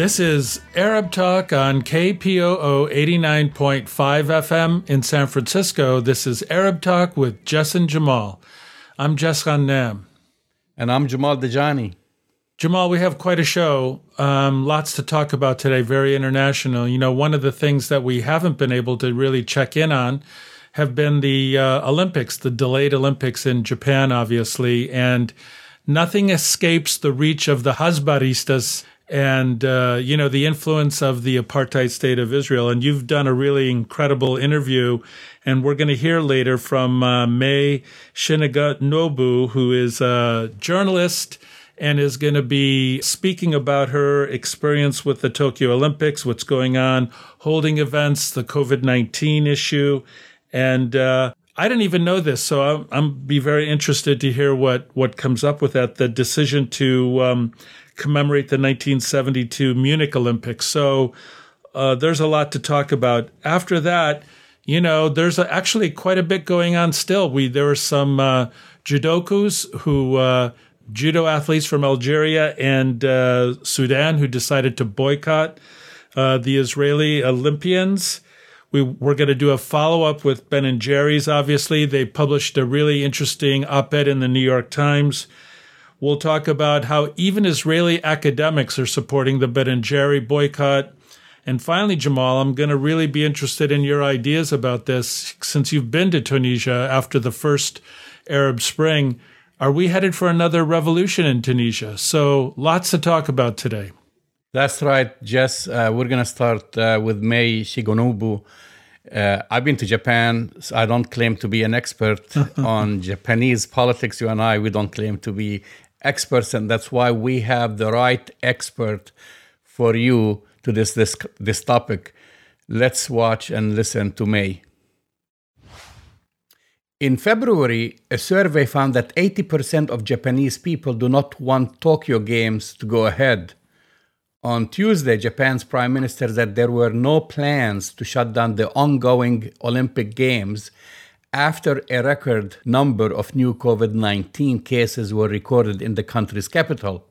This is Arab Talk on KPOO 89.5 FM in San Francisco. This is Arab Talk with Jess and Jamal. I'm Jess Ghannam. And I'm Jamal Dajani. Jamal, we have quite a show. Um, lots to talk about today, very international. You know, one of the things that we haven't been able to really check in on have been the uh, Olympics, the delayed Olympics in Japan, obviously. And nothing escapes the reach of the Hasbaristas and uh, you know the influence of the apartheid state of Israel. And you've done a really incredible interview, and we're going to hear later from uh, May Shinaganobu, who is a journalist and is going to be speaking about her experience with the Tokyo Olympics, what's going on, holding events, the COVID nineteen issue, and. Uh, I didn't even know this, so I'm, I'm, be very interested to hear what what comes up with that. The decision to um, commemorate the 1972 Munich Olympics. So uh, there's a lot to talk about. After that, you know, there's actually quite a bit going on still. We there were some uh, judokas who uh, judo athletes from Algeria and uh, Sudan who decided to boycott uh, the Israeli Olympians. We, we're going to do a follow up with Ben and Jerry's. Obviously, they published a really interesting op ed in the New York Times We'll talk about how even Israeli academics are supporting the Ben and Jerry boycott. And finally, Jamal, I'm going to really be interested in your ideas about this since you've been to Tunisia after the first Arab Spring. Are we headed for another revolution in Tunisia? So, lots to talk about today. That's right, Jess. Uh, we're going to start uh, with May Shigenobu. Uh, I've been to Japan. So I don't claim to be an expert on Japanese politics. You and I, we don't claim to be experts, and that's why we have the right expert for you to this this this topic. Let's watch and listen to May. In February, a survey found that 80% of Japanese people do not want Tokyo Games to go ahead. On Tuesday, Japan's prime minister said there were no plans to shut down the ongoing Olympic Games after a record number of new COVID 19 cases were recorded in the country's capital.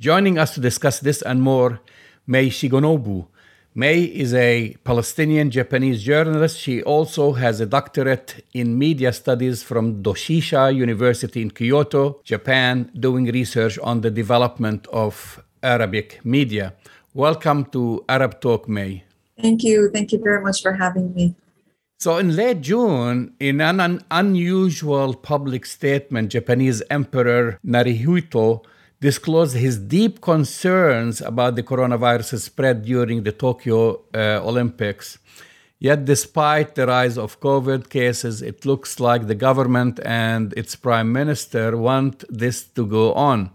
Joining us to discuss this and more, May Shigenobu. May is a Palestinian Japanese journalist. She also has a doctorate in media studies from Doshisha University in Kyoto, Japan, doing research on the development of Arabic media. Welcome to Arab Talk, May. Thank you. Thank you very much for having me. So, in late June, in an unusual public statement, Japanese Emperor Naruhito disclosed his deep concerns about the coronavirus spread during the Tokyo uh, Olympics. Yet, despite the rise of COVID cases, it looks like the government and its prime minister want this to go on.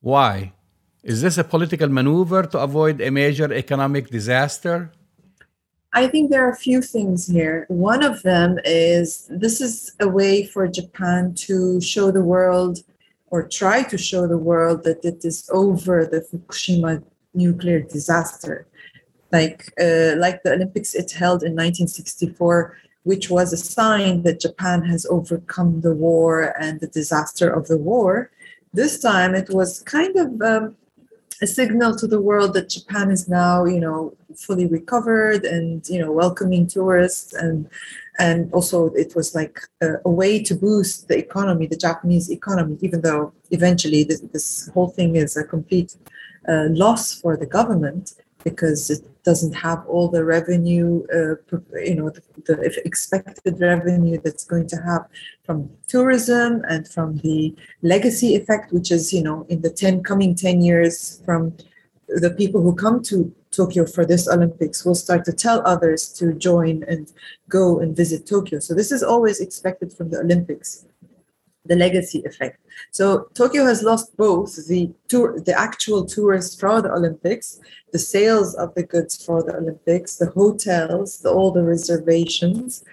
Why? Is this a political maneuver to avoid a major economic disaster? I think there are a few things here. One of them is this is a way for Japan to show the world or try to show the world that it is over the Fukushima nuclear disaster. Like, uh, like the Olympics it held in 1964, which was a sign that Japan has overcome the war and the disaster of the war. This time it was kind of um, a signal to the world that Japan is now, you know, fully recovered and you know welcoming tourists. And and also it was like a, a way to boost the economy, the Japanese economy, even though eventually this, this whole thing is a complete uh, loss for the government because it doesn't have all the revenue, uh, you know, the, the, expected revenue that's going to have from tourism and from the legacy effect, which is, you know, in the 10 coming 10 years from the people who come to Tokyo for this Olympics will start to tell others to join and go and visit Tokyo. So this is always expected from the Olympics, the legacy effect. So Tokyo has lost both the tour, the actual tourists for the Olympics, the sales of the goods for the Olympics, the hotels, the, all the reservations,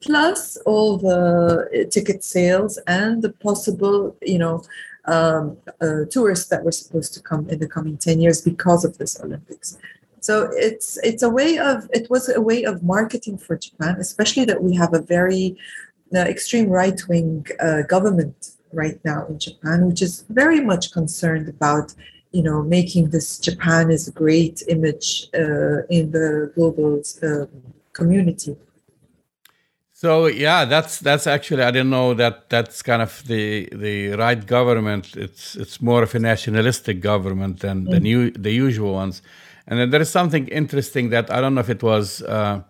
plus all the uh, ticket sales and the possible, you know, um, uh, tourists that were supposed to come in the coming 10 years because of this Olympics. So it's it's a way of it was a way of marketing for Japan, especially that we have a very extreme right wing uh, government right now in Japan, which is very much concerned about you know, making this Japan is a great image uh, in the global uh, community. So yeah, that's that's actually I didn't know that that's kind of the the right government. It's it's more of a nationalistic government than mm. the new the usual ones. And then there is something interesting that I don't know if it was uh,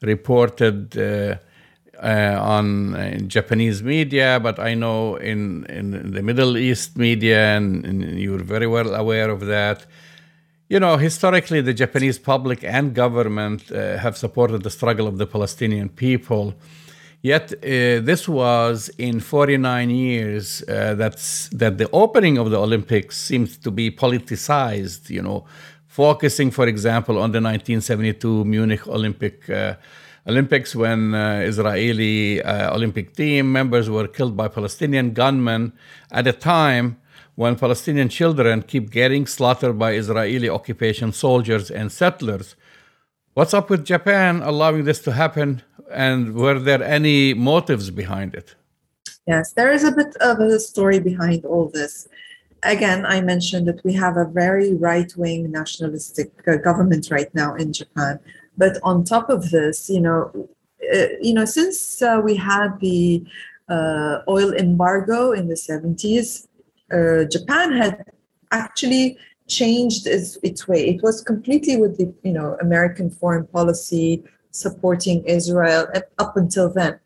reported uh, uh, on uh, Japanese media, but I know in in the Middle East media, and, and you're very well aware of that you know, historically, the Japanese public and government uh, have supported the struggle of the Palestinian people. Yet, uh, this was in 49 years uh, that's, that the opening of the Olympics seems to be politicized, you know, focusing, for example, on the 1972 Munich Olympic. Olympics, when uh, Israeli uh, Olympic team members were killed by Palestinian gunmen at a time when Palestinian children keep getting slaughtered by Israeli occupation soldiers and settlers. What's up with Japan allowing this to happen, and were there any motives behind it? Yes, there is a bit of a story behind all this. Again, I mentioned that we have a very right wing nationalistic uh, government right now in Japan. But on top of this, you know, uh, you know, since uh, we had the uh, oil embargo in the 70s, uh, Japan had actually changed its, its way. It was completely with the you know American foreign policy supporting Israel up until then.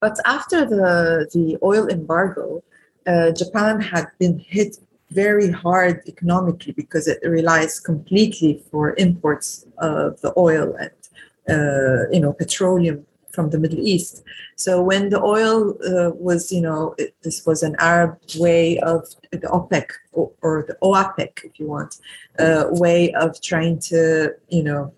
But after the the oil embargo, uh, Japan had been hit very hard economically because it relies completely for imports of the oil and uh, you know petroleum from the Middle East. So when the oil uh, was, you know, it, this was an Arab way of the OPEC or, or the OAPEC, if you want, uh, way of trying to, you know,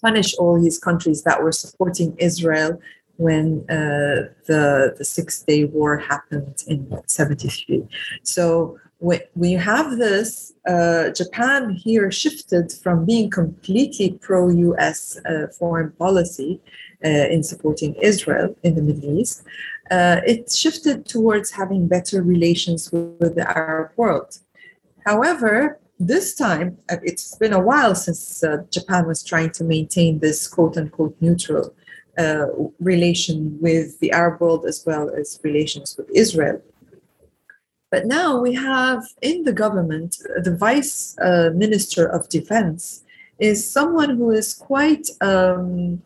punish all these countries that were supporting Israel when uh, the the Six Day War happened in '73. So you have this, uh, Japan here shifted from being completely pro-U.S. Uh, foreign policy uh, in supporting Israel in the Middle East, uh, it shifted towards having better relations with, the Arab world. However, this time, uh, it's been a while since uh, Japan was trying to maintain this quote unquote neutral relation with the Arab world as well as relations with Israel. But now we have in the government the vice uh, minister of defense is someone who is quite um,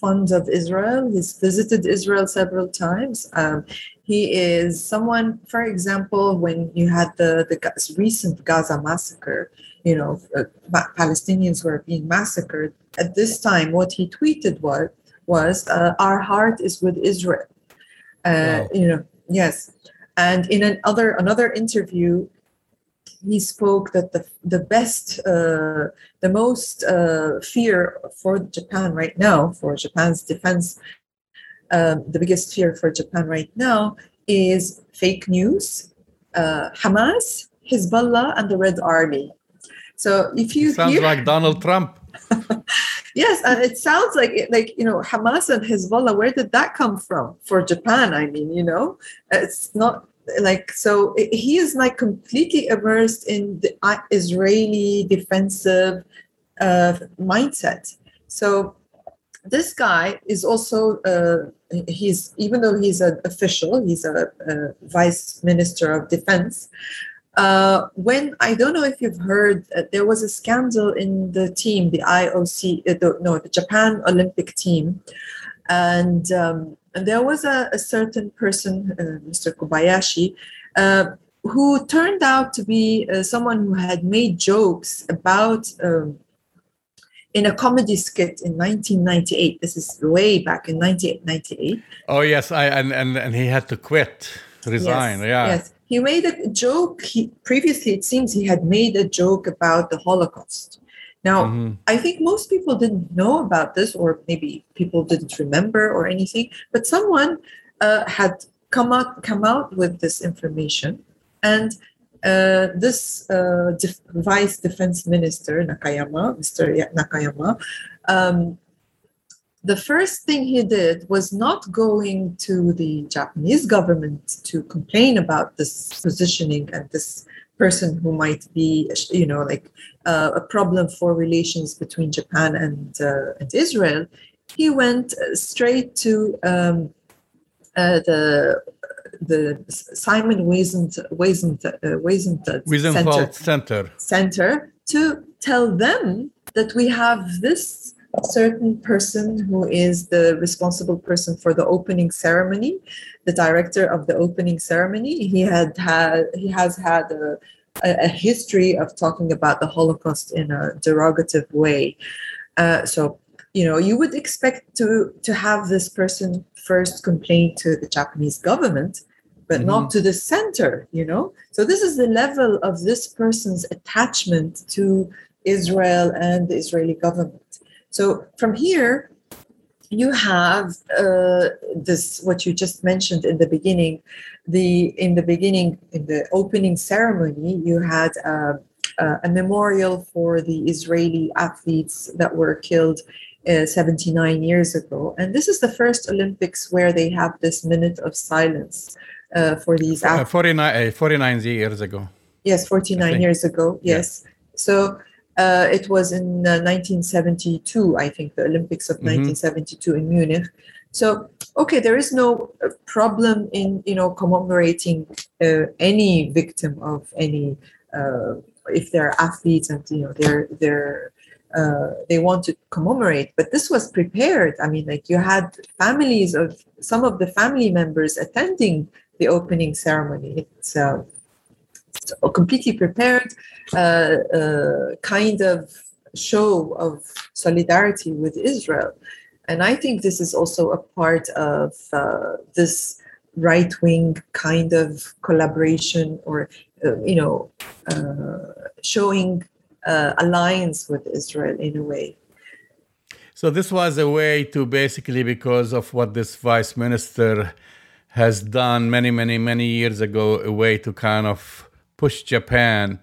fond of Israel. He's visited Israel several times. Um, he is someone, for example, when you had the, the recent Gaza massacre, you know, uh, Palestinians were being massacred. At this time, what he tweeted was, was uh, our heart is with Israel. Uh, wow. You know, yes. And in another another interview, he spoke that the the best, uh, the most uh, fear for Japan right now, for Japan's defense, um, the biggest fear for Japan right now is fake news, uh, Hamas, Hezbollah, and the Red Army. So if you sounds hear, like Donald Trump. yes, and it sounds like it, like you know Hamas and Hezbollah. Where did that come from for Japan? I mean, you know, it's not like so he is like completely immersed in the uh, israeli defensive uh, mindset so this guy is also uh, he's even though he's an official he's a, a vice minister of defense uh, when I don't know if you've heard, uh, there was a scandal in the team, the IOC, uh, the, no, the Japan Olympic team, and um, and there was a, a certain person, uh, Mr. Kobayashi, uh, who turned out to be uh, someone who had made jokes about um, in a comedy skit in 1998. This is way back in 1998. Oh yes, I and and, and he had to quit, resign. Yes, yeah. Yes, he made a joke. He previously, it seems, he had made a joke about the Holocaust. Now, mm-hmm. I think most people didn't know about this, or maybe people didn't remember or anything. But someone uh, had come out come out with this information, and uh, this uh, def- vice defense minister Nakayama, Mr. Nakayama, um, the first thing he did was not going to the Japanese government to complain about this positioning and this person who might be, you know, like uh, a problem for relations between Japan and, uh, and Israel, he went straight to um, uh, the the Simon Wiesenthal, Wiesenthal, Center, Center. Center to tell them that we have this certain person who is the responsible person for the opening ceremony, the director of the opening ceremony. He had had he has had a, a history of talking about the Holocaust in a derogative way. Uh, so you know you would expect to to have this person first complain to the Japanese government but mm-hmm. not to the center you know so this is the level of this person's attachment to israel and the israeli government so from here, you have uh, this what you just mentioned in the beginning. The in the beginning in the opening ceremony, you had uh, uh, a memorial for the Israeli athletes that were killed uh, 79 years ago, and this is the first Olympics where they have this minute of silence uh, for these uh, athletes. 49, 49 years ago. Yes, 49 years ago. Yes. Yeah. So uh, it was in uh, 1972, I think, the Olympics of mm-hmm. 1972 in Munich. So, okay, there is no uh, problem in you know commemorating uh, any victim of any uh, if they're athletes and you know they're they're uh, they want to commemorate. But this was prepared. I mean, like you had families of some of the family members attending the opening ceremony. It's completely prepared uh, uh, kind of show of solidarity with Israel. And I think this is also a part of uh, this right wing kind of collaboration or, uh, you know, uh, showing uh, alliance with Israel in a way. So this was a way to basically, because of what this vice minister has done many, many, many years ago, a way to kind of push Japan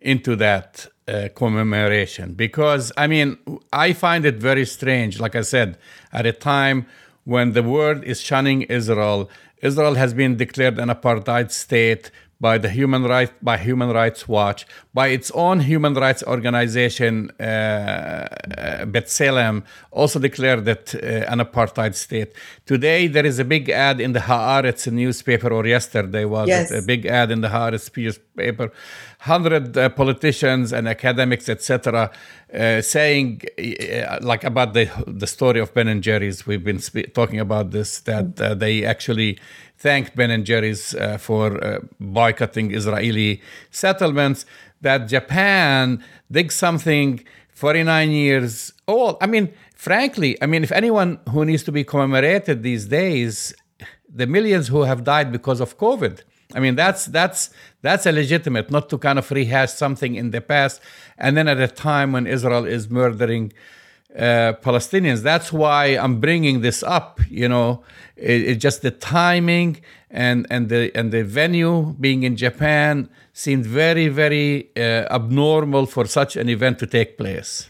into that uh, commemoration because I mean I find it very strange. Like I said, at a time when the world is shunning Israel, Israel has been declared an apartheid state by the human right by Human Rights Watch, by its own human rights organization, uh, uh, B'Tselem, also declared it uh, an apartheid state. Today there is a big ad in the Haaretz newspaper, or yesterday was yes. a big ad in the Haaretz newspaper. Hundred uh, politicians and academics, etc., uh, saying uh, like about the the story of Ben and Jerry's. We've been spe- talking about this that uh, they actually thanked Ben and Jerry's uh, for uh, boycotting Israeli settlements. That Japan did something 49 years old. I mean, frankly, I mean, if anyone who needs to be commemorated these days, the millions who have died because of COVID. I mean, that's that's that's a legitimate, not to kind of rehash something in the past, and then at a time when Israel is murdering uh, Palestinians. That's why I'm bringing this up. You know, it, it, just the timing and and the and the venue being in Japan seemed very very uh, abnormal for such an event to take place.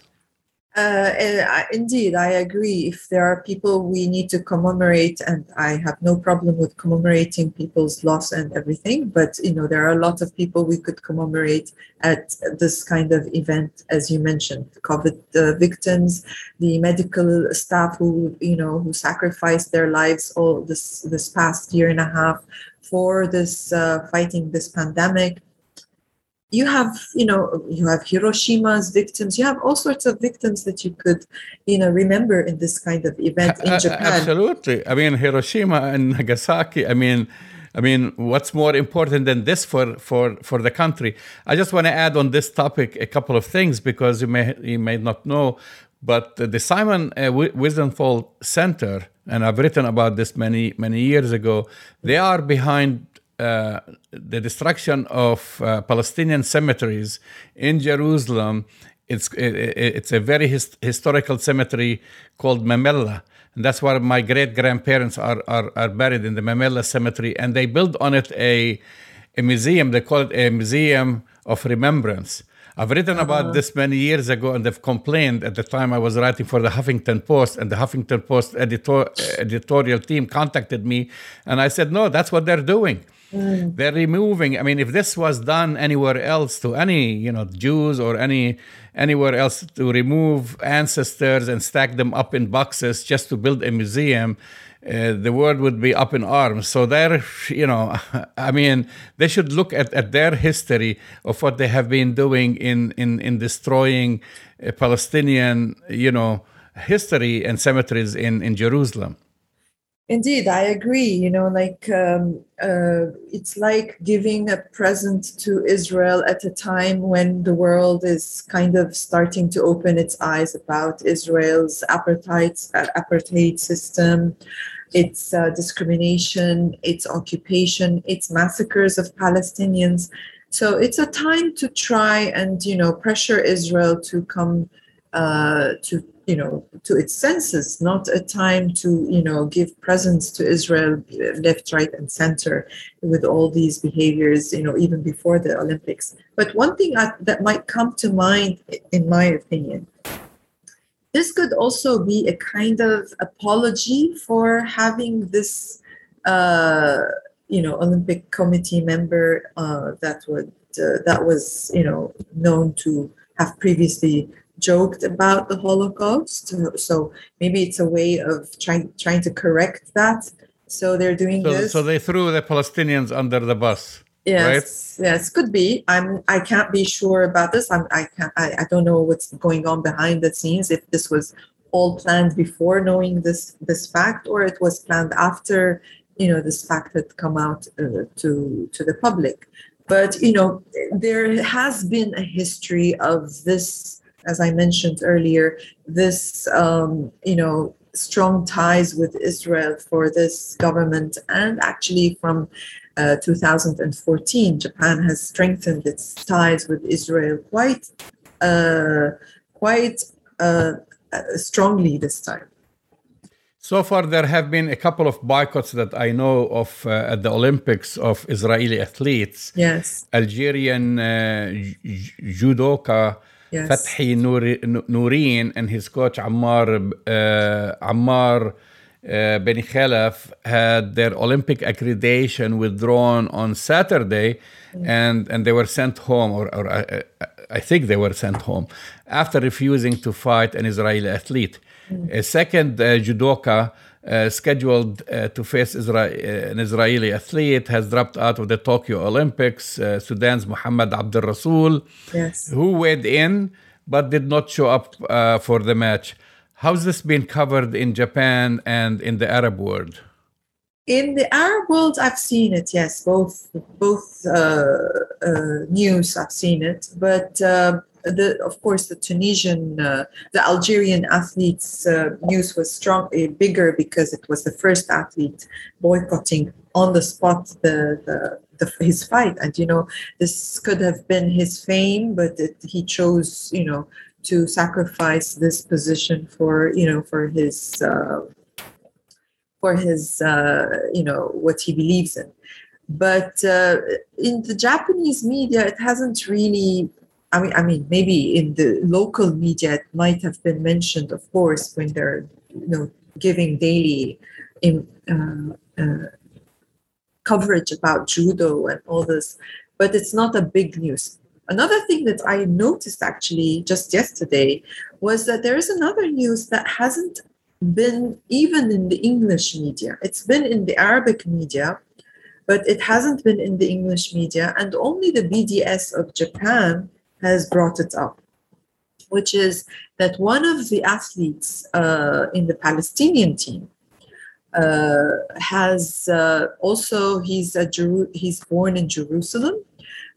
Uh, I, indeed, I agree. If there are people we need to commemorate, and I have no problem with commemorating people's loss and everything, but you know there are a lot of people we could commemorate at this kind of event, as you mentioned, COVID uh, victims, the medical staff who you know who sacrificed their lives all this this past year and a half for this uh, fighting this pandemic you have you know you have hiroshima's victims you have all sorts of victims that you could you know remember in this kind of event in japan absolutely i mean hiroshima and nagasaki i mean I mean, what's more important than this for, for, for the country? I just want to add on this topic a couple of things because you may you may not know, but the Simon uh, Wiesenthal Center, and I've written about this many many years ago. They are behind uh, the destruction of uh, Palestinian cemeteries in Jerusalem. It's it, it's a very his, historical cemetery called Mamilla, and that's where my great grandparents are, are are buried in the Mamilla cemetery. And they built on it a a museum. They call it a museum of remembrance. I've written about this many years ago, and they've complained at the time I was writing for the Huffington Post, and the Huffington Post editor, editorial team contacted me, and I said, no, that's what they're doing. Mm. They're removing. I mean, if this was done anywhere else to any, you know, Jews or any anywhere else to remove ancestors and stack them up in boxes just to build a museum, uh, the world would be up in arms. So they're, you know, I mean, they should look at, at their history of what they have been doing in in in destroying uh, Palestinian, you know, history and cemeteries in in Jerusalem. Indeed, I agree. You know, like um, uh, it's like giving a present to Israel at a time when the world is kind of starting to open its eyes about Israel's apartheid, uh, apartheid system, its uh, discrimination, its occupation, its massacres of Palestinians. So it's a time to try and you know pressure Israel to come uh, to you know to its senses not a time to you know give presence to israel left right and center with all these behaviors you know even before the olympics. But one thing I, that might come to mind in my opinion this could also be a kind of apology for having this uh, you know olympic committee member uh, that would uh, that was you know known to have previously joked about the Holocaust. So maybe it's a way of trying trying to correct that. So they're doing so, this. So they threw the Palestinians under the bus. Yes, right? yes, could be. I'm. I can't be sure about this. I'm. I can't. I, I don't know what's going on behind the scenes. If this was all planned before knowing this this fact, or it was planned after you know this fact had come out uh, to to the public. But you know, there has been a history of this as I mentioned earlier, this um, you know strong ties with Israel for this government, and actually from uh, 2014, Japan has strengthened its ties with Israel quite uh, quite uh, uh, strongly this time. So far, there have been a couple of boycotts that I know of uh, at the Olympics of Israeli athletes. Yes. Algerian uh, judoka yes. Fathi Nourine and his coach Ammar uh, Ammar uh, Beni Khalaf had their Olympic accreditation withdrawn on Saturday, mm. and and they were sent home, or, or I, I, think they were sent home after refusing to fight an Israeli athlete. Mm. A second uh, judoka uh, scheduled uh, to face Isra- uh, an Israeli athlete has dropped out of the Tokyo Olympics. Uh, Sudan's Muhammad Abdul Rasul, yes. who weighed in but did not show up uh, for the match. How's this been covered in Japan and in the Arab world? In the Arab world, I've seen it. Yes, both both news I've seen it, but the of course the Tunisian, uh, the Algerian athletes' uh, news was strong, uh, bigger because it was the first athlete boycotting on the spot the, the, the his fight, and you know this could have been his fame, but it, he chose you know to sacrifice this position for you know for his uh, for his uh, you know what he believes in. But uh, in the Japanese media, it hasn't really I mean, I mean, maybe in the local media it might have been mentioned, of course, when they're you know giving daily in, uh, uh, coverage about judo and all this, but it's not a big news. Another thing that I noticed actually just yesterday was that there is another news that hasn't been even in the English media. It's been in the Arabic media, but it hasn't been in the English media, and only the BDS of Japan has brought it up, which is that one of the athletes uh, in the Palestinian team uh, has uh, also he's a Jeru- he's born in Jerusalem,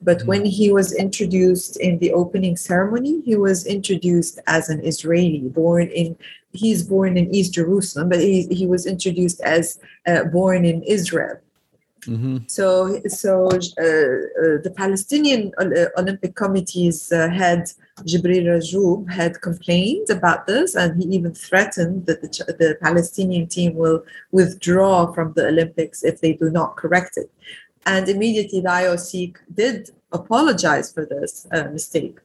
but when mm-hmm. he was introduced in the opening ceremony, he was introduced as an Israeli, born in he's born in East Jerusalem, but he, he was introduced as uh, born in Israel. Mm-hmm. So, so uh, uh, the Palestinian Olympic Committee's uh, head Jibril Rajoub had complained about this, and he even threatened that the, the Palestinian team will withdraw from the Olympics if they do not correct it. And immediately the IOC did apologize for this uh, mistake.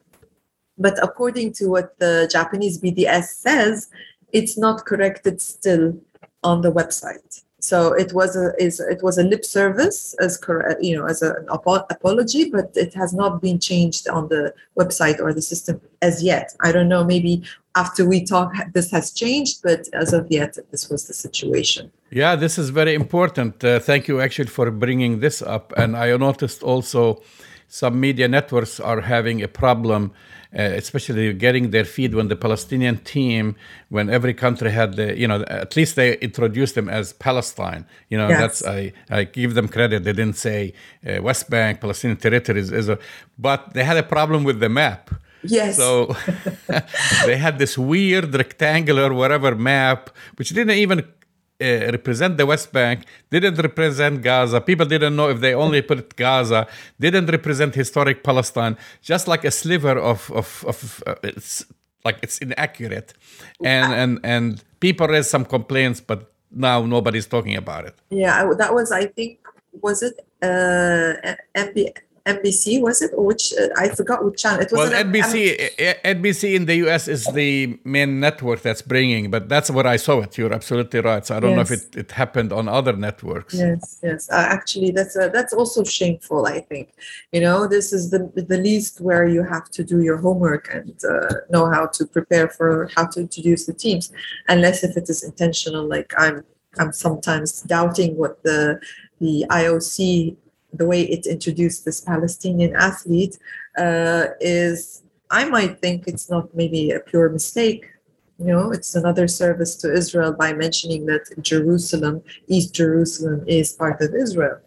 But according to what the Japanese BDS says, it's not corrected still on the website. So it was a is it was a lip service as you know as an apology, but it has not been changed on the website or the system as yet. I don't know. Maybe after we talk, this has changed, but as of yet, this was the situation. Yeah, this is very important. Uh, thank you actually for bringing this up. And I noticed also some media networks are having a problem especially getting their feed when the Palestinian team, when every country had the, you know, at least they introduced them as Palestine. You know, yes. that's I I give them credit. They didn't say uh, West Bank, Palestinian territories, is a, but they had a problem with the map. Yes. So they had this weird rectangular whatever map, which didn't even uh, represent the West Bank, didn't represent Gaza. People didn't know if they only put Gaza, didn't represent historic Palestine, just like a sliver of, of, of uh, it's like it's inaccurate. And, and, and people raised some complaints, but now nobody's talking about it. Yeah, that was, I think, was it uh, MB, NBC was it or which uh, I forgot which channel it was. Well, NBC NBC in the US is the main network that's bringing, but that's what I saw it. You're absolutely right. So I don't yes. know if it, it happened on other networks. Yes, yes. Uh, actually, that's uh, that's also shameful. I think you know this is the the least where you have to do your homework and uh, know how to prepare for how to introduce the teams, unless if it is intentional. Like I'm I'm sometimes doubting what the the IOC the way it introduced this Palestinian athlete uh, is, I might think it's not maybe a pure mistake. You know, it's another service to Israel by mentioning that Jerusalem, East Jerusalem, is part of Israel.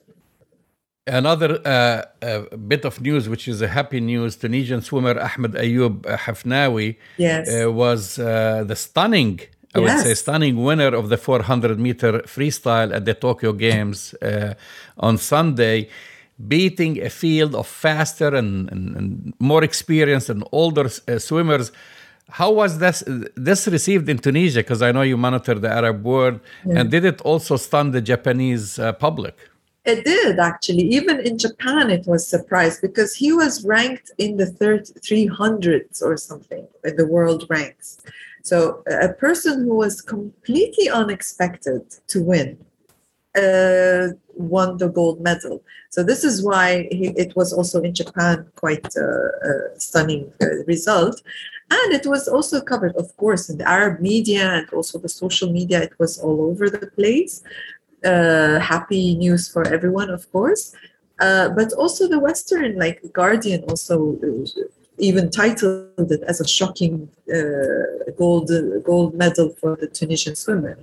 Another uh, uh, bit of news, which is a happy news, Tunisian swimmer Ahmed Ayoub Hafnawi yes. Uh, was uh, the stunning I yes. would say, stunning winner of the 400 meter freestyle at the Tokyo Games uh, on Sunday, beating a field of faster and, and, and more experienced and older uh, swimmers. How was this this received in Tunisia? Because I know you monitor the Arab world, yeah. and did it also stun the Japanese uh, public? It did actually. Even in Japan, it was surprised because he was ranked in the third 300s or something in the world ranks. So a person who was completely unexpected to win uh, won the gold medal. So this is why he, it was also in Japan quite a, a stunning uh, result. And it was also covered, of course, in the Arab media and also the social media. It was all over the place. Uh, happy news for everyone, of course. Uh, but also the Western, like Guardian, also even titled it as a shocking uh, gold gold medal for the Tunisian swimmer.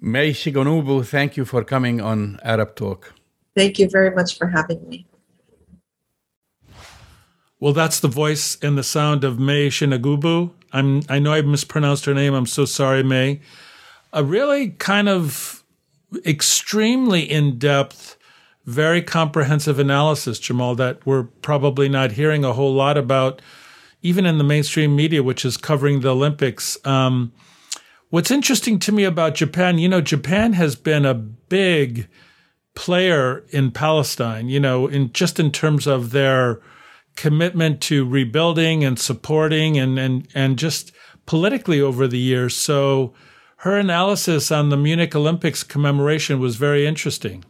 May Shigenobu, thank you for coming on Arab Talk. Thank you very much for having me. Well, that's the voice and the sound of May Shinagubu. I'm I know I mispronounced her name. I'm so sorry, May. A really kind of extremely in-depth very comprehensive analysis, Jamal, that we're probably not hearing a whole lot about, even in the mainstream media, which is covering the Olympics. Um, what's interesting to me about Japan, you know, Japan has been a big player in Palestine, you know, in just in terms of their commitment to rebuilding and supporting and and and just politically over the years. So her analysis on the Munich Olympics commemoration was very interesting.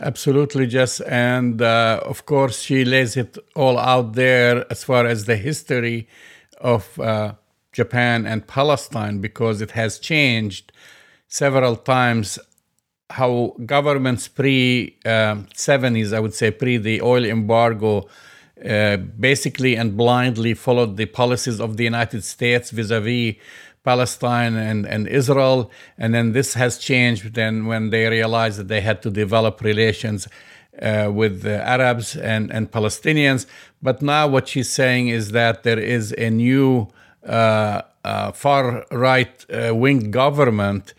Absolutely, Jess. And uh, of course, she lays it all out there as far as the history of uh, Japan and Palestine because it has changed several times. How governments pre um, 70s, I would say, pre the oil embargo, uh, basically and blindly followed the policies of the United States vis a vis Palestine and, and Israel. And then this has changed then when they realized that they had to develop relations uh, with the Arabs and, and Palestinians. But now what she's saying is that there is a new uh, uh, far right uh, wing government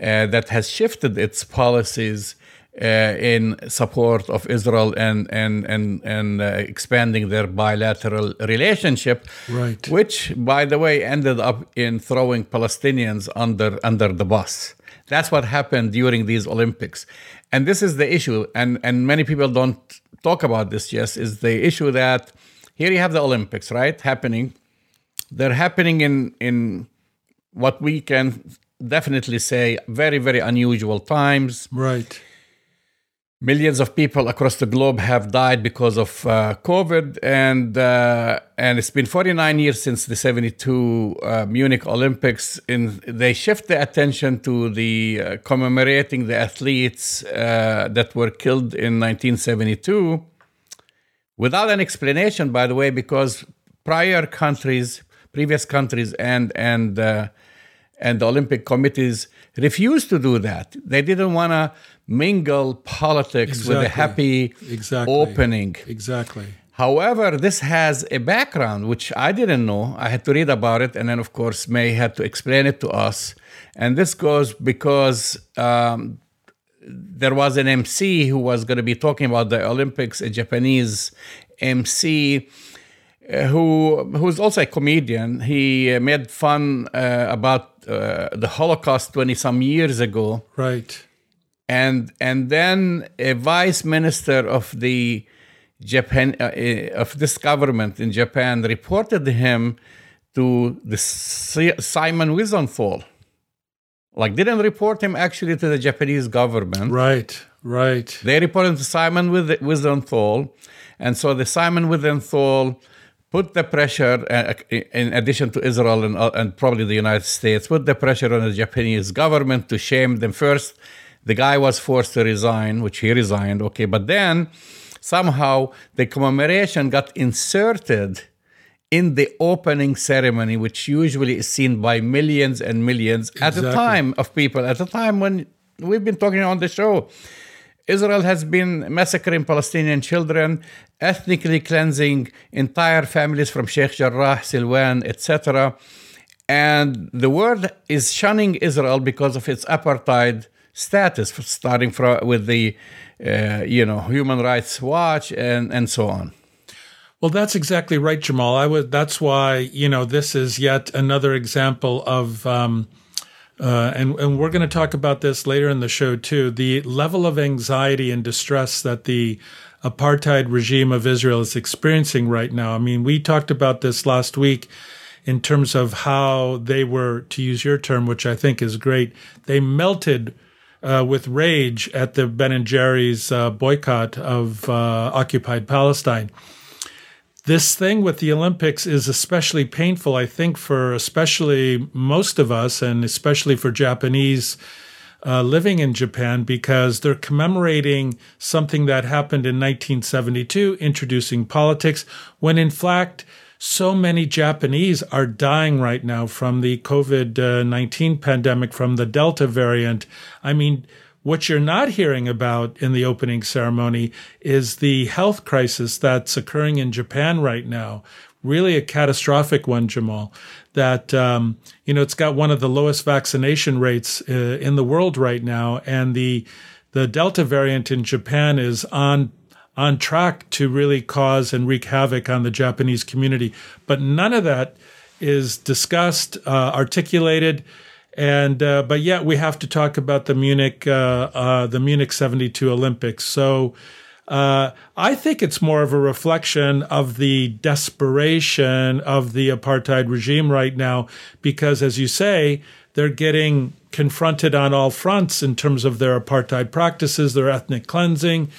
uh, that has shifted its policies in support of Israel and and and and uh, expanding their bilateral relationship, right? Which, by the way, ended up in throwing Palestinians under under the bus. That's what happened during these Olympics, and this is the issue. And and many people don't talk about this. Yes, is the issue that here you have the Olympics, right? Happening. They're happening in in what we can definitely say very very unusual times. Right. Millions of people across the globe have died because of uh, COVID, and uh, and it's been 49 years since the 72 uh, Munich Olympics. In they shift the attention to the uh, commemorating the athletes uh, that were killed in 1972, without an explanation, by the way, because prior countries, previous countries, and and uh, and the Olympic committees refused to do that. They didn't want to mingle politics Exactly. with a happy Exactly. opening. Exactly. However, this has a background which I didn't know. I had to read about it, and then, of course, May had to explain it to us. And this goes because um, there was an MC who was going to be talking about the Olympics, a Japanese MC. uh, Who who's also a comedian? He uh, made fun uh, about uh, the Holocaust twenty some years ago, Right. And and then a vice minister of the Japan uh, uh, of this government in Japan reported him to the Si- Simon Wiesenthal. Like didn't report him actually to the Japanese government. Right. Right. They reported to Simon with Wiesenthal, and so the Simon Wiesenthal put the pressure, uh, in addition to Israel and, uh, and probably the United States, put the pressure on the Japanese government to shame them first. The guy was forced to resign, which he resigned, okay, but then somehow the commemoration got inserted in the opening ceremony, which usually is seen by millions and millions at a time of people, at a time when we've been talking on the show. Israel has been massacring Palestinian children, ethnically cleansing entire families from Sheikh Jarrah, Silwan, etc. And the world is shunning Israel because of its apartheid status, starting from, with the, uh, you know, Human Rights Watch and, and so on. Well, that's exactly right, Jamal. I would. That's why you know this is yet another example of, um, uh, and and we're going to talk about this later in the show too. The level of anxiety and distress that the apartheid regime of Israel is experiencing right now. I mean, we talked about this last week in terms of how they were, to use your term, which I think is great. They melted uh, with rage at the Ben and Jerry's uh, boycott of uh, occupied Palestine. This thing with the Olympics is especially painful, I think, for especially most of us, and especially for Japanese uh, living in Japan, because they're commemorating something that happened in 1972, introducing politics, when in fact, so many Japanese are dying right now from the COVID 19 pandemic, from the Delta variant. I mean, what you're not hearing about in the opening ceremony is the health crisis that's occurring in Japan right now. Really a catastrophic one, Jamal. That, um, you know, it's got one of the lowest vaccination rates uh, in the world right now. And the, the Delta variant in Japan is on on track to really cause and wreak havoc on the Japanese community. But none of that is discussed, uh, articulated, and uh, but yet we have to talk about the Munich uh, uh, the Munich '72 Olympics. So. Uh, I think it's more of a reflection of the desperation of the apartheid regime right now, because as you say, they're getting confronted on all fronts in terms of their apartheid practices, their ethnic cleansing,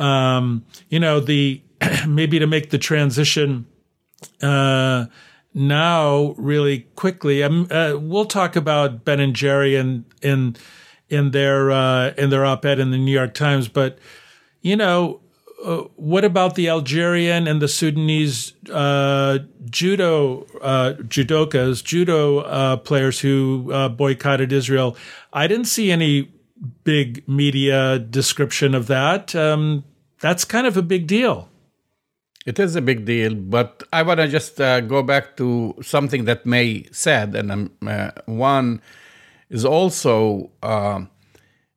um, you know, the maybe to make the transition uh, now really quickly. Um, uh, we'll talk about Ben and Jerry and in in their uh, in their op-ed in the New York Times, but you know. Uh, what about the Algerian and the Sudanese uh, judo uh, judokas, judo uh, players who uh, boycotted Israel? I didn't see any big media description of that. Um, that's kind of a big deal. It is a big deal, but I want to just uh, go back to something that May said, and um, uh, one is also uh,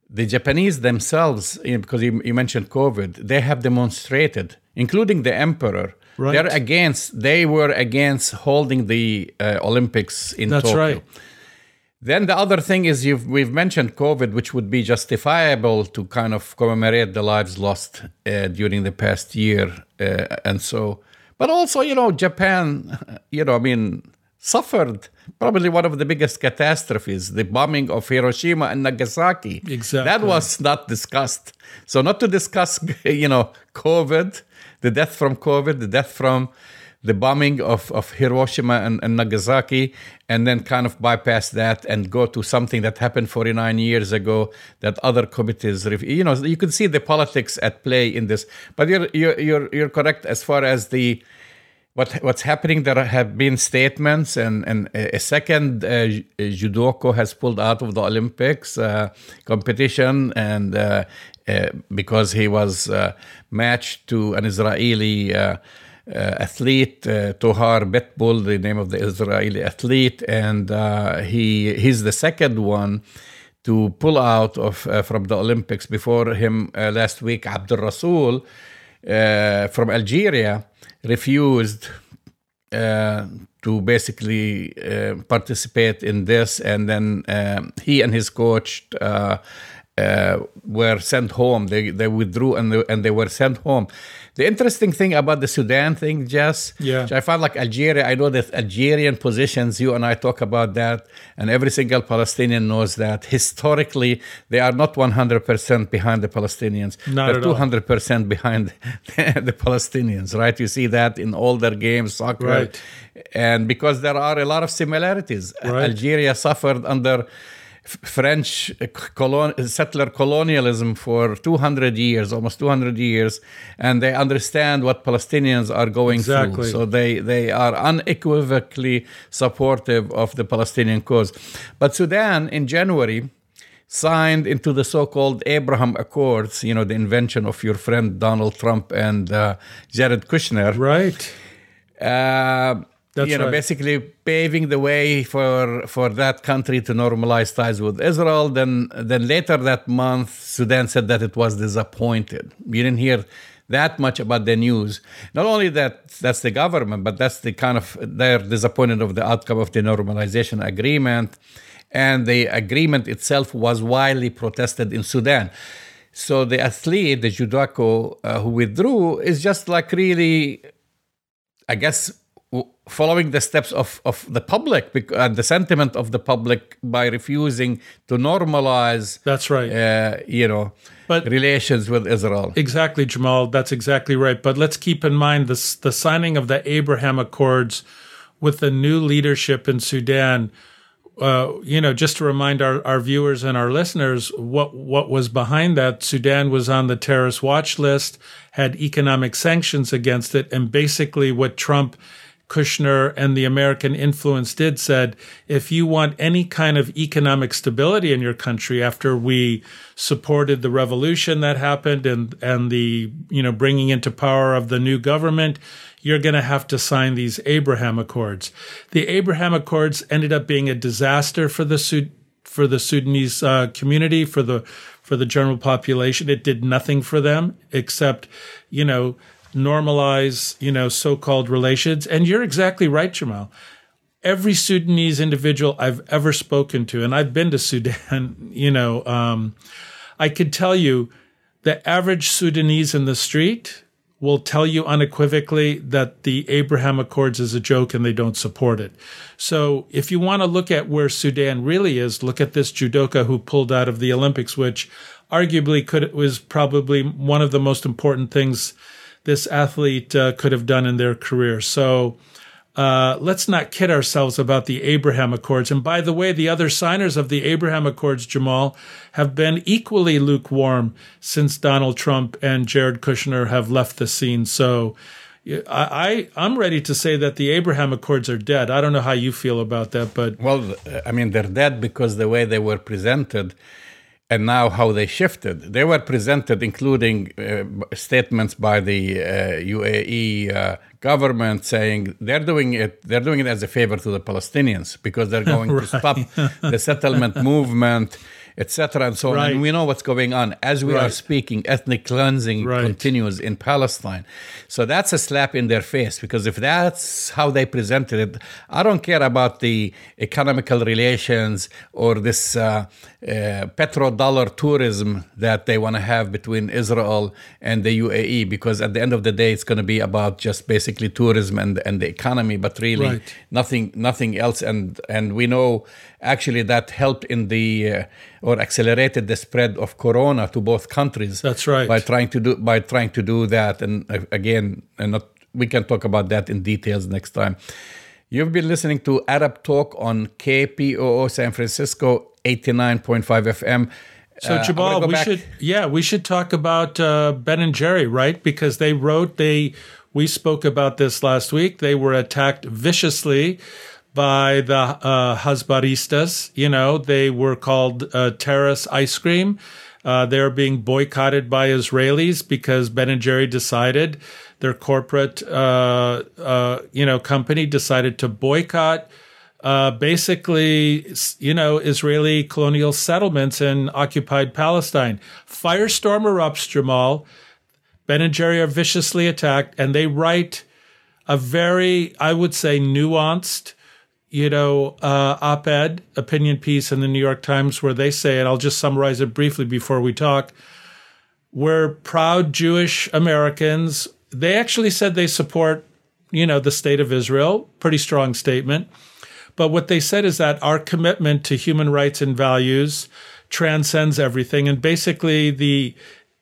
the Japanese themselves, because you, you, mentioned COVID, they have demonstrated, including the emperor. Right. They're against. They were against holding the uh, Olympics in That's Tokyo. right. Then the other thing is you've we've mentioned COVID, which would be justifiable to kind of commemorate the lives lost uh, during the past year, uh, and so. But also, you know, Japan, you know, I mean, suffered probably one of the biggest catastrophes the bombing of Hiroshima and Nagasaki. Exactly. That was not discussed. So, not to discuss, you know, COVID, the death from COVID, the death from the bombing of, of Hiroshima and, and, Nagasaki, and then kind of bypass that and go to something that happened 49 years ago that other committees, you know, you can see the politics at play in this. But you're, you're, you're, you're correct as far as the what what's happening there have been statements and and a second uh, judoka has pulled out of the olympics uh, competition and uh, uh because he was uh, matched to an israeli uh, athlete Tohar Butbul, the name of the Israeli athlete, and he he's the second one to pull out of from the Olympics. Before him last week, Abdul Rasul from Algeria refused uh, to basically uh, participate in this, and then um, he and his coach uh, uh, were sent home. They they withdrew and they, and they were sent home. The interesting thing about the Sudan thing, Jess, yeah. I found like Algeria, I know that Algerian positions, you and I talk about that, and every single Palestinian knows that. Historically, they are not 100% behind the Palestinians. Not They're 200% behind the Palestinians, right? You see that in all their games, soccer. Right. And because there are a lot of similarities. Right. Algeria suffered under French colon- settler colonialism for 200 years, almost 200 years, and they understand what Palestinians are going exactly. through. So they, they are unequivocally supportive of the Palestinian cause. But Sudan, in January, signed into the so-called Abraham Accords, you know, the invention of your friend Donald Trump and uh, Jared Kushner. Right. Uh, that's you know, right. basically paving the way for for that country to normalize ties with Israel. Then, then later that month, Sudan said that it was disappointed. You didn't hear that much about the news. Not only that, that's the government, but that's the kind of they're disappointed of the outcome of the normalization agreement, and the agreement itself was widely protested in Sudan. So the athlete, the judoka uh, who withdrew, is just like really, I guess following the steps of, of the public and the sentiment of the public by refusing to normalize that's right. uh, you know but relations with israel. Exactly jamal. That's exactly right. But let's keep in mind this the signing of the abraham accords with the new leadership in sudan. Uh, you know, just to remind our, our viewers and our listeners what what was behind that, Sudan was on the terrorist watch list, had economic sanctions against it, and basically what Trump Kushner and the American influence did said, if you want any kind of economic stability in your country after we supported the revolution that happened and, and the, you know, bringing into power of the new government, you're going to have to sign these Abraham Accords. The Abraham Accords ended up being a disaster for the Sud- for the Sudanese uh, community, for the for the general population. It did nothing for them except, you know, normalize, you know, so-called relations. And you're exactly right, Jamal. Every Sudanese individual I've ever spoken to, and I've been to Sudan, you know, um, I could tell you the average Sudanese in the street will tell you unequivocally that the Abraham Accords is a joke and they don't support it. So if you want to look at where Sudan really is, look at this judoka who pulled out of the Olympics, which arguably could was probably one of the most important things this athlete uh, could have done in their career. So uh, let's not kid ourselves about the Abraham Accords. And by the way, the other signers of the Abraham Accords, Jamal, have been equally lukewarm since Donald Trump and Jared Kushner have left the scene. So I, I am ready to say that the Abraham Accords are dead. I don't know how you feel about that, but well, I mean they're dead because the way they were presented and now how they shifted. They were presented, including uh, statements by the uh, UAE uh, government saying they're doing it. They're doing it as a favor to the Palestinians because they're going right. to stop the settlement movement etc., and so on. Right. And we know what's going on as we are speaking. Ethnic cleansing Right. continues in Palestine, so that's a slap in their face because if that's how they presented it, I don't care about the economical relations or this uh, uh, petrodollar tourism that they want to have between Israel and the UAE, because at the end of the day, it's going to be about just basically tourism and and the economy, but really Right. nothing nothing else and and we know actually that helped in the uh, or accelerated the spread of corona to both countries That's right. by trying to do by trying to do that and uh, again and not we can talk about that in details next time you've been listening to arab talk on kpoo san francisco 89.5 fm So Uh, Jamal, go we back- should yeah we should talk about uh, Ben and Jerry, right? Because they wrote they we spoke about this last week. They were attacked viciously by the uh, Hasbaristas. You know, they were called uh, terrorist ice cream. Uh, they're being boycotted by Israelis because Ben and Jerry decided their corporate uh, uh, you know company decided to boycott uh, basically, you know, Israeli colonial settlements in occupied Palestine. Firestorm erupts, Jamal. Ben and Jerry are viciously attacked, and they write a very, I would say, nuanced, you know, uh, op ed opinion piece in the New York Times where they say, and I'll just summarize it briefly before we talk. We're proud Jewish Americans. They actually said they support, you know, the state of Israel. Pretty strong statement. But what they said is that our commitment to human rights and values transcends everything. And basically, the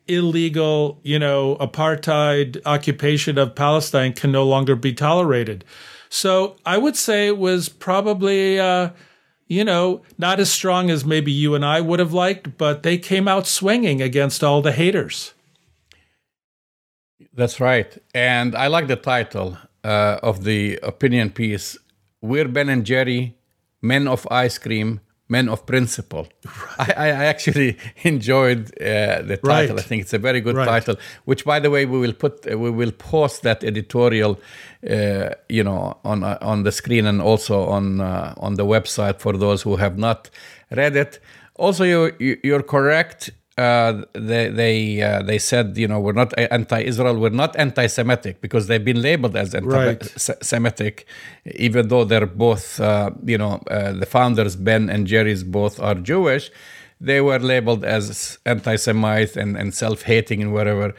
illegal, you know, apartheid occupation of Palestine can no longer be tolerated. So I would say it was probably, uh, you know, not as strong as maybe you and I would have liked, but they came out swinging against all the haters. That's right. And I like the title uh, of the opinion piece We're Ben and Jerry, Men of Ice Cream, Men of Principle. I, I actually enjoyed uh, the title. Right. I think it's a very good Right. title, which, by the way, we will put, uh, we will post that editorial, uh, you know, on uh, on the screen and also on uh, on the website for those who have not read it. Also, you, you you're correct uh, they they uh, they said you know we're not anti-Israel, we're not anti-Semitic because they've been labeled as anti-Semitic, even though they're both uh, you know uh, the founders Ben and Jerry's both are Jewish. They were labeled as anti-Semite and, and self-hating and whatever.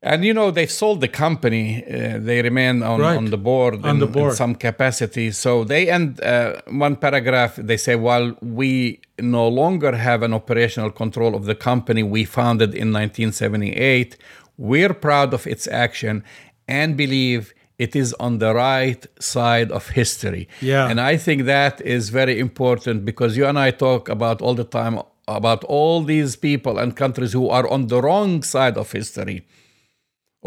And you know they sold the company. Uh, they remain on, Right. on the board On in, the in some capacity. So they end uh, one paragraph. They say, while we no longer have an operational control of the company we founded in 1978, we're proud of its action and believe it is on the right side of history. Yeah. And I think that is very important because you and I talk about all the time about all these people and countries who are on the wrong side of history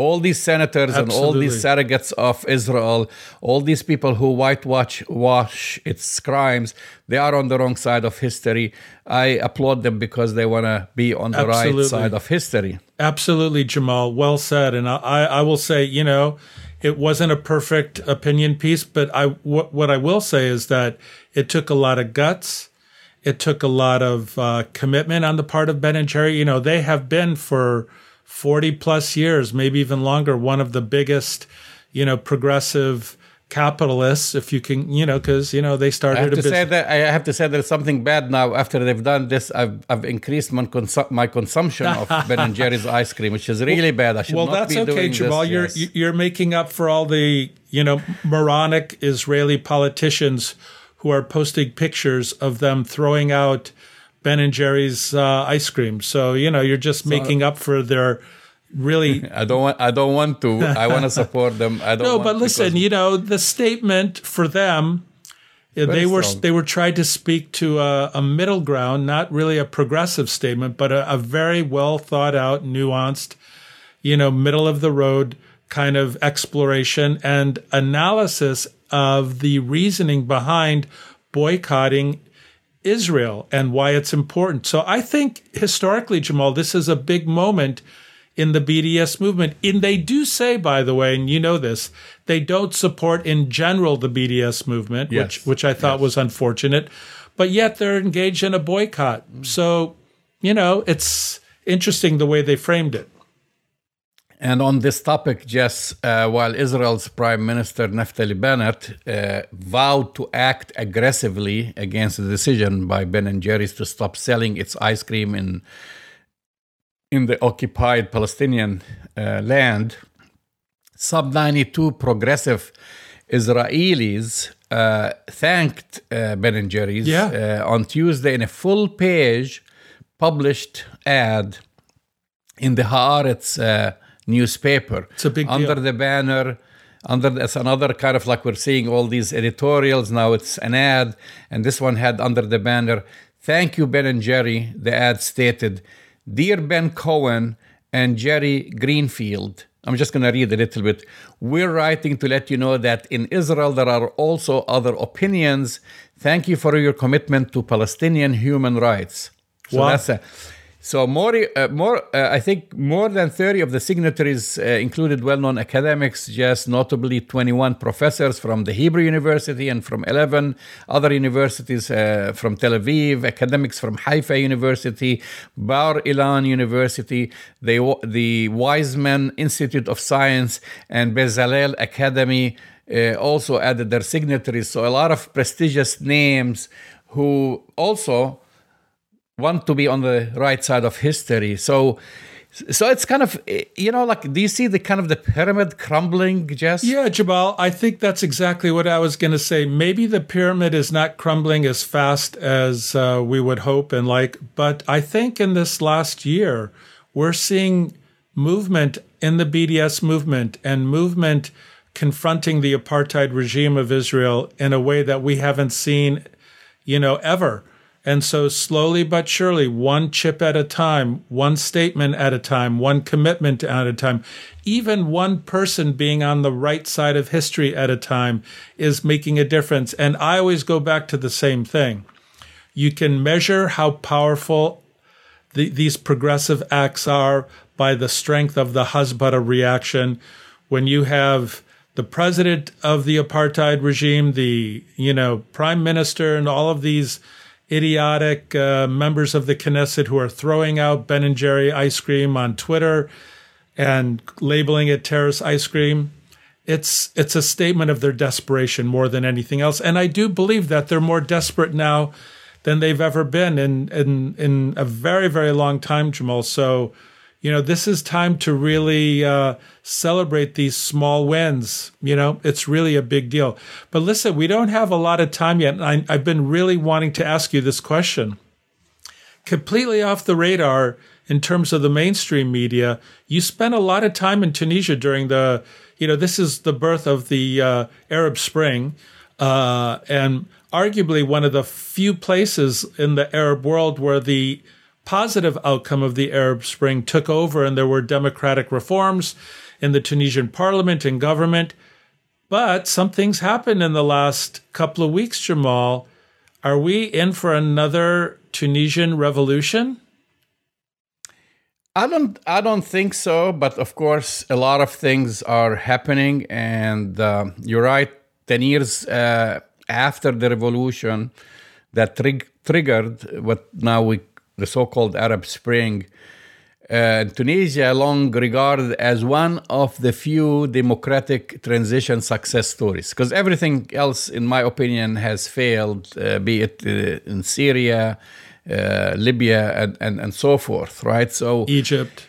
all these senators and all these surrogates of Israel, all these people who whitewash wash its crimes, they are on the wrong side of history. I applaud them because they want to be on the Absolutely. right side of history. Absolutely, Jamal. Well said. And I, I will say, you know, it wasn't a perfect opinion piece, but I what, what I will say is that it took a lot of guts. It took a lot of uh, commitment on the part of Ben and Jerry. You know, they have been for 40 plus years, maybe even longer, one of the biggest, you know, progressive capitalists, if you can, you know, because, you know, they started I have a to say that I have to say there's something bad now. After they've done this, I've I've increased my, consu- my consumption of Ben and Jerry's ice cream, which is really bad. I should well, not that's be okay, doing Jamal. this. You're yes. you're making up for all the you know moronic Israeli politicians who are posting pictures of them throwing out Ben and Jerry's uh, ice cream. So you know you're just making up for their really. I don't want. I don't want to. I want to support them. I don't. No, but listen, because- you know the statement for them. uh, They were strong. they were trying to speak to a, a middle ground, not really a progressive statement, but a, a very well thought out, nuanced, you know, middle of the road kind of exploration and analysis of the reasoning behind boycotting Israel and why it's important. So I think historically, Jamal, this is a big moment in the BDS movement. And they do say, by the way, and you know this, they don't support in general the BDS movement, Yes. which which I thought Yes. was unfortunate. But yet they're engaged in a boycott. So, you know, it's interesting the way they framed it. And on this topic, Jess, uh, while Israel's Prime Minister Naftali Bennett uh, vowed to act aggressively against the decision by Ben and Jerry's to stop selling its ice cream in in the occupied Palestinian uh, land, sub 92 progressive Israelis uh, thanked uh, Ben and Jerry's Yeah. uh, on Tuesday in a full page published ad in the Haaretz uh, newspaper. It's a big under deal. the banner. Under that's another kind of like we're seeing all these editorials now. It's an ad, and this one had under the banner, "Thank you, Ben and Jerry." The ad stated, "Dear Ben Cohen and Jerry Greenfield." I'm just going to read a little bit. We're writing to let you know that in Israel there are also other opinions. Thank you for your commitment to Palestinian human rights. So Wow. that's a, so more, uh, more. Uh, I think more than thirty of the signatories uh, included well-known academics, just notably twenty-one professors from the Hebrew University and from eleven other universities uh, from Tel Aviv, academics from Haifa University, Bar Ilan University, the the Weizmann Institute of Science, and Bezalel Academy. Uh, also added their signatories. So a lot of prestigious names who also want to be on the right side of history. So, so it's kind of you know like do you see the kind of the pyramid crumbling, Jess? Yeah, Jamal, I think that's exactly what I was going to say. Maybe the pyramid is not crumbling as fast as uh, we would hope and like, but I think in this last year, we're seeing movement in the BDS movement and movement confronting the apartheid regime of Israel in a way that we haven't seen, you know, ever. And so, slowly but surely, one chip at a time, one statement at a time, one commitment at a time, even one person being on the right side of history at a time is making a difference. And I always go back to the same thing. You can measure how powerful the, these progressive acts are by the strength of the Hasbara reaction. When you have the president of the apartheid regime, the you know prime minister, and all of these idiotic uh, members of the Knesset who are throwing out Ben and Jerry ice cream on Twitter and labeling it terrorist ice cream. It's it's a statement of their desperation more than anything else, and I do believe that they're more desperate now than they've ever been in in in a very very long time, Jamal. So, you know, this is time to really uh, celebrate these small wins. You know, it's really a big deal. But listen, we don't have a lot of time yet, and I, I've been really wanting to ask you this question. Completely off the radar in terms of the mainstream media, you spent a lot of time in Tunisia during the, you know, this is the birth of the uh, Arab Spring, uh, and arguably one of the few places in the Arab world where the positive outcome of the Arab Spring took over and there were democratic reforms in the Tunisian parliament and government. But some things happened in the last couple of weeks, Jamal. Are we in for another Tunisian revolution? I don't. I don't think so. But of course, a lot of things are happening, and uh, you're right. Ten years uh, after the revolution, that trig- triggered what now we the so-called Arab Spring. Uh, Tunisia long regarded as one of the few democratic transition success stories because everything else, in my opinion, has failed, uh, be it uh, in Syria, uh, Libya, and, and, and so forth, right? So, Egypt.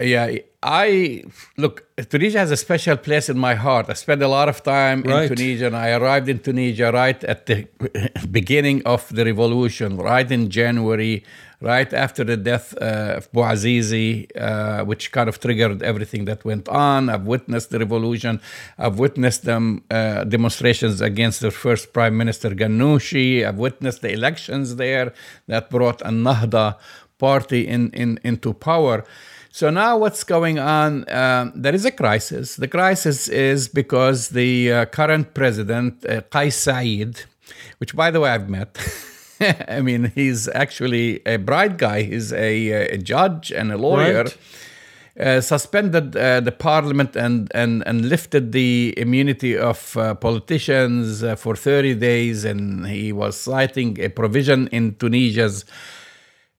yeah, I look, Tunisia has a special place in my heart. I spent a lot of time Right. in Tunisia, and I arrived in Tunisia right at the beginning of the revolution, right in January, right after the death uh, of Bouazizi, uh, which kind of triggered everything that went on. I've witnessed the revolution. I've witnessed them uh, demonstrations against the first Prime Minister Ghanouchi. I've witnessed the elections there that brought a Nahda party in, in into power. So now what's going on? Um, there is a crisis. The crisis is because the uh, current president, uh, Qais Said, which by the way I've met. I mean, he's actually a bright guy. He's a, a judge and a lawyer. Right. uh, suspended uh, the parliament and, and, and lifted the immunity of uh, politicians uh, for 30 days. And he was citing a provision in Tunisia's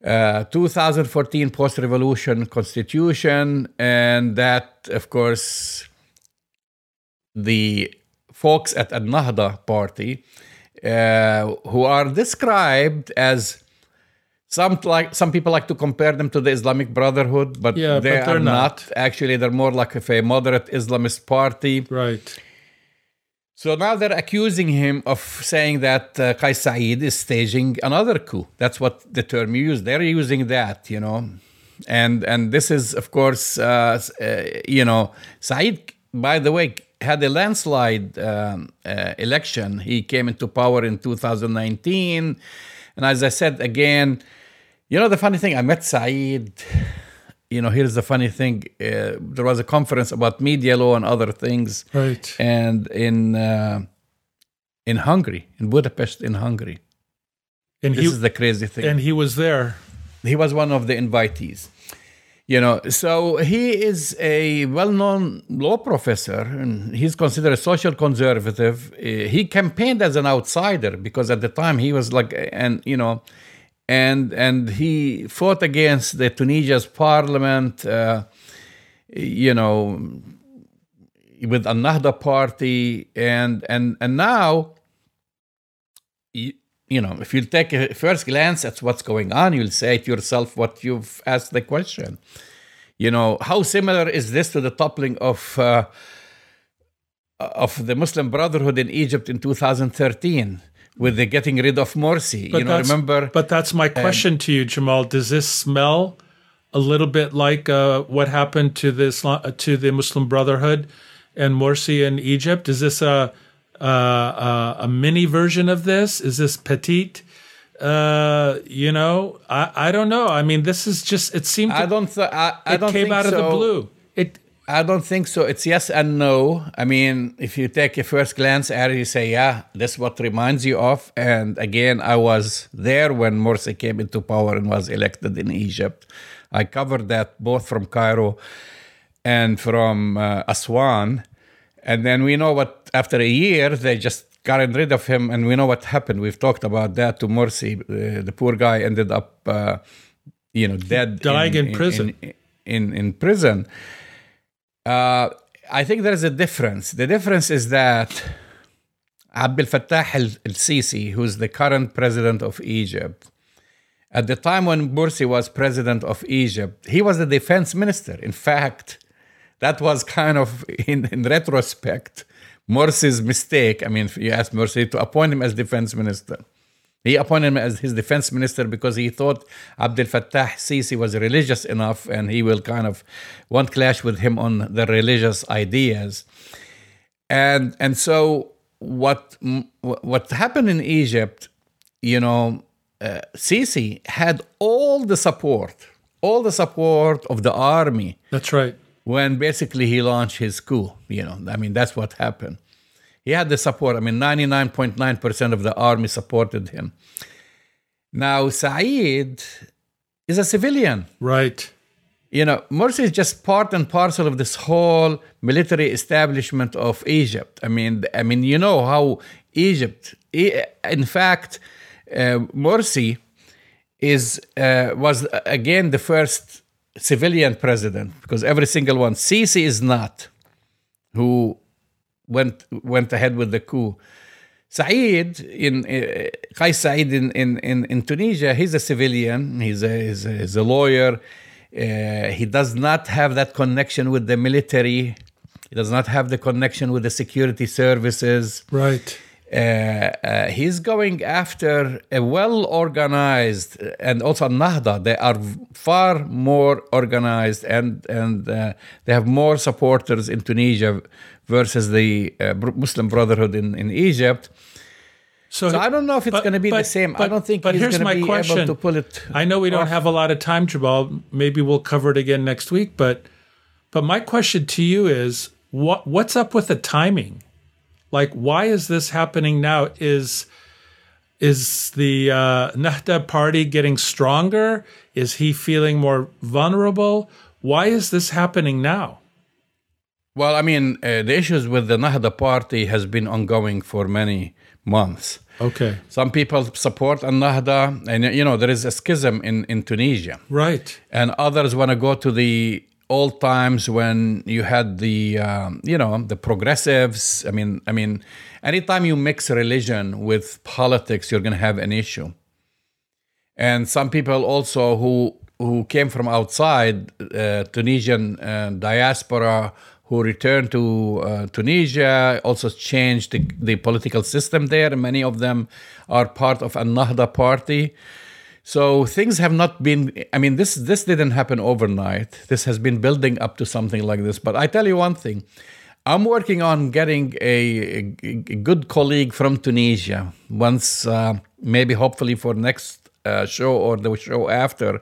uh, 2014 post revolution constitution. And that, of course, the folks at Al Nahda party, uh, who are described as some like some people like to compare them to the Islamic Brotherhood, but Yeah, they but they're not. not. Actually, they're more like of a moderate Islamist party. Right. So now they're accusing him of saying that uh, Qais Said is staging another coup. That's what the term you use. They're using that, you know, and and this is of course, uh, uh, you know, Said. By the way, had a landslide um, uh, election. He came into power in 2019, and as I said again, you know, the funny thing, I met Said. You know, here's the funny thing. Uh, there was a conference about media law and other things Right. and in uh, in Hungary, in Budapest, in Hungary. And This he is the crazy thing. and he was there. he was one of the invitees. You know, so he is a well-known law professor, and he's considered a social conservative. Uh, He campaigned as an outsider because at the time he was like, and you know, and and he fought against the Tunisia's parliament. Uh, you know, with a Nahda party, and and and now you, know, if you take a first glance at what's going on, you'll say to yourself what you've asked the question. You know, how similar is this to the toppling of uh, of the Muslim Brotherhood in Egypt in 2013 with the getting rid of Morsi? you know, remember? But that's my question to you, Jamal. Does this smell a little bit like uh, what happened to the Islam, uh, to the Muslim Brotherhood and Morsi in Egypt? Is this a a, a, a mini version of this? Is this petite? Uh, you know, I, I don't know. I mean, this is just it seemed I don't. Th- I, I it don't came think out of the so. blue. It I don't think so. It's yes and no. I mean, if you take a first glance at it, you say, yeah, that's what reminds you of. And again, I was there when Morsi came into power and was elected in Egypt. I covered that both from Cairo and from uh, Aswan. And then we know what, after a year, they just got rid of him. And we know what happened. We've talked about that to Morsi. Uh, the poor guy ended up, uh, you know, dead. Dying in prison. In, in, in prison. Uh, I think there is a difference. The difference is that Abdel Fattah al Sisi, who's the current president of Egypt, at the time when Morsi was president of Egypt, he was the defense minister. In fact, that was kind of, in, in retrospect, Morsi's mistake. I mean, if you ask Morsi to appoint him as defense minister. He appointed him as his defense minister because he thought Abdel Fattah Sisi was religious enough and he will kind of won't clash with him on the religious ideas. And and so what what happened in Egypt, you know, uh, Sisi had all the support, all the support of the army that's right. When basically he launched his coup. You know, I mean, that's what happened. He had the support. I mean, 99.9% of the army supported him. Now, Said is a civilian. Right. You know, Morsi is just part and parcel of this whole military establishment of Egypt. I mean, I mean, you know how Egypt, in fact, uh, Morsi is uh, was uh, again the first civilian president because every single one. Sisi is not, who went went ahead with the coup. Said in uh, Qais Said in, in, in, in Tunisia, he's a civilian. He's a, he's a, he's a lawyer. Uh, he does not have that connection with the military. He does not have the connection with the security services. Right. Uh, uh, he's going after a well organized and also Nahda. They are far more organized and and uh, they have more supporters in Tunisia versus the uh, Muslim Brotherhood in, in Egypt. So, So I don't know if it's but- going to be the but- same. I but- don't think but here's going my to be question. able to pull it. I know we don't have a lot of time, Jamal. Maybe we'll cover it again next week. But but my question to you is what what's up with the timing? Like, why is this happening now? Is is the uh, Nahda party getting stronger? Is he feeling more vulnerable? Why is this happening now? Well, I mean, uh, the issues with the Nahda party has been ongoing for many months. Okay. Some people support Nahda, and you know there is a schism in, in Tunisia, Right. and others want to go to the old times when you had the um, you know the progressives. I mean, I mean, anytime you mix religion with politics, you're going to have an issue. And some people also who who came from outside uh, Tunisian uh, diaspora who returned to uh, Tunisia also changed the, the political system there. Many of them are part of a Nahda party. So things have not been. I mean, this this didn't happen overnight. This has been building up to something like this. But I tell you one thing, I'm working on getting a, a, a good colleague from Tunisia. Once, uh, maybe hopefully for next uh, show or the show after,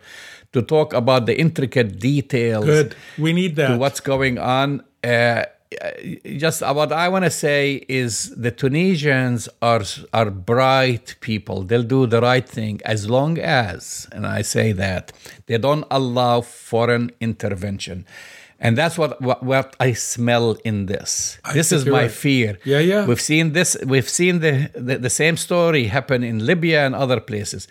to talk about the intricate details Good. We need to that. what's going on. Uh, Uh, just uh, what I want to say is the Tunisians are are bright people. They'll do the right thing as long as, and I say that they don't allow foreign intervention. And that's what, what, what I smell in this. this is my right. fear. Yeah, yeah. We've seen this. We've seen the, the the same story happen in Libya and other places.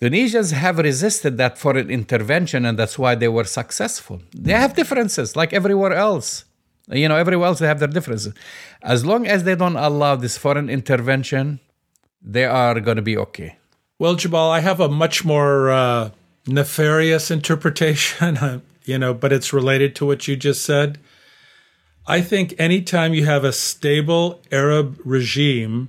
Tunisians have resisted that foreign intervention, and that's why they were successful. They have differences, like everywhere else. You know, everywhere else they have their differences. As long as they don't allow this foreign intervention, they are going to be okay. Well, Jamal, I have a much more uh, nefarious interpretation, you know, but it's related to what you just said. I think anytime you have a stable Arab regime,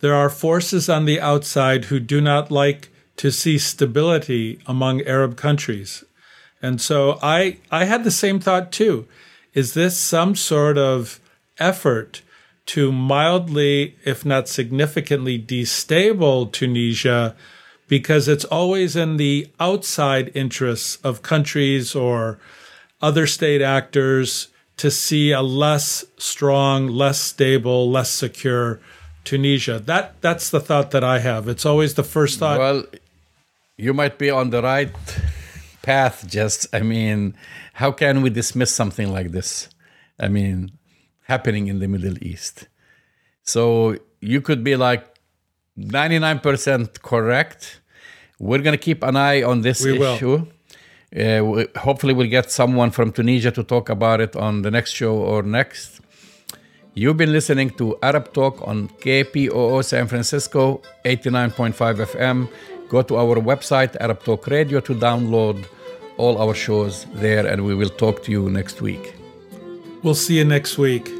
there are forces on the outside who do not like to see stability among Arab countries. And so I, I had the same thought too. Is this some sort of effort to mildly, if not significantly, destabilize Tunisia because it's always in the outside interests of countries or other state actors to see a less strong, less stable, less secure Tunisia. That that's the thought that I have. It's always the first thought. Well, you might be on the right path. Just, I mean, how can we dismiss something like this? I mean, happening in the Middle East. So you could be like 99% correct. We're going to keep an eye on this We will. issue. Uh, we, hopefully, we'll get someone from Tunisia to talk about it on the next show or next. You've been listening to Arab Talk on KPOO San Francisco 89.5 FM. Go to our website, Arab Talk Radio, to download all our shows there, and we will talk to you next week. We'll see you next week.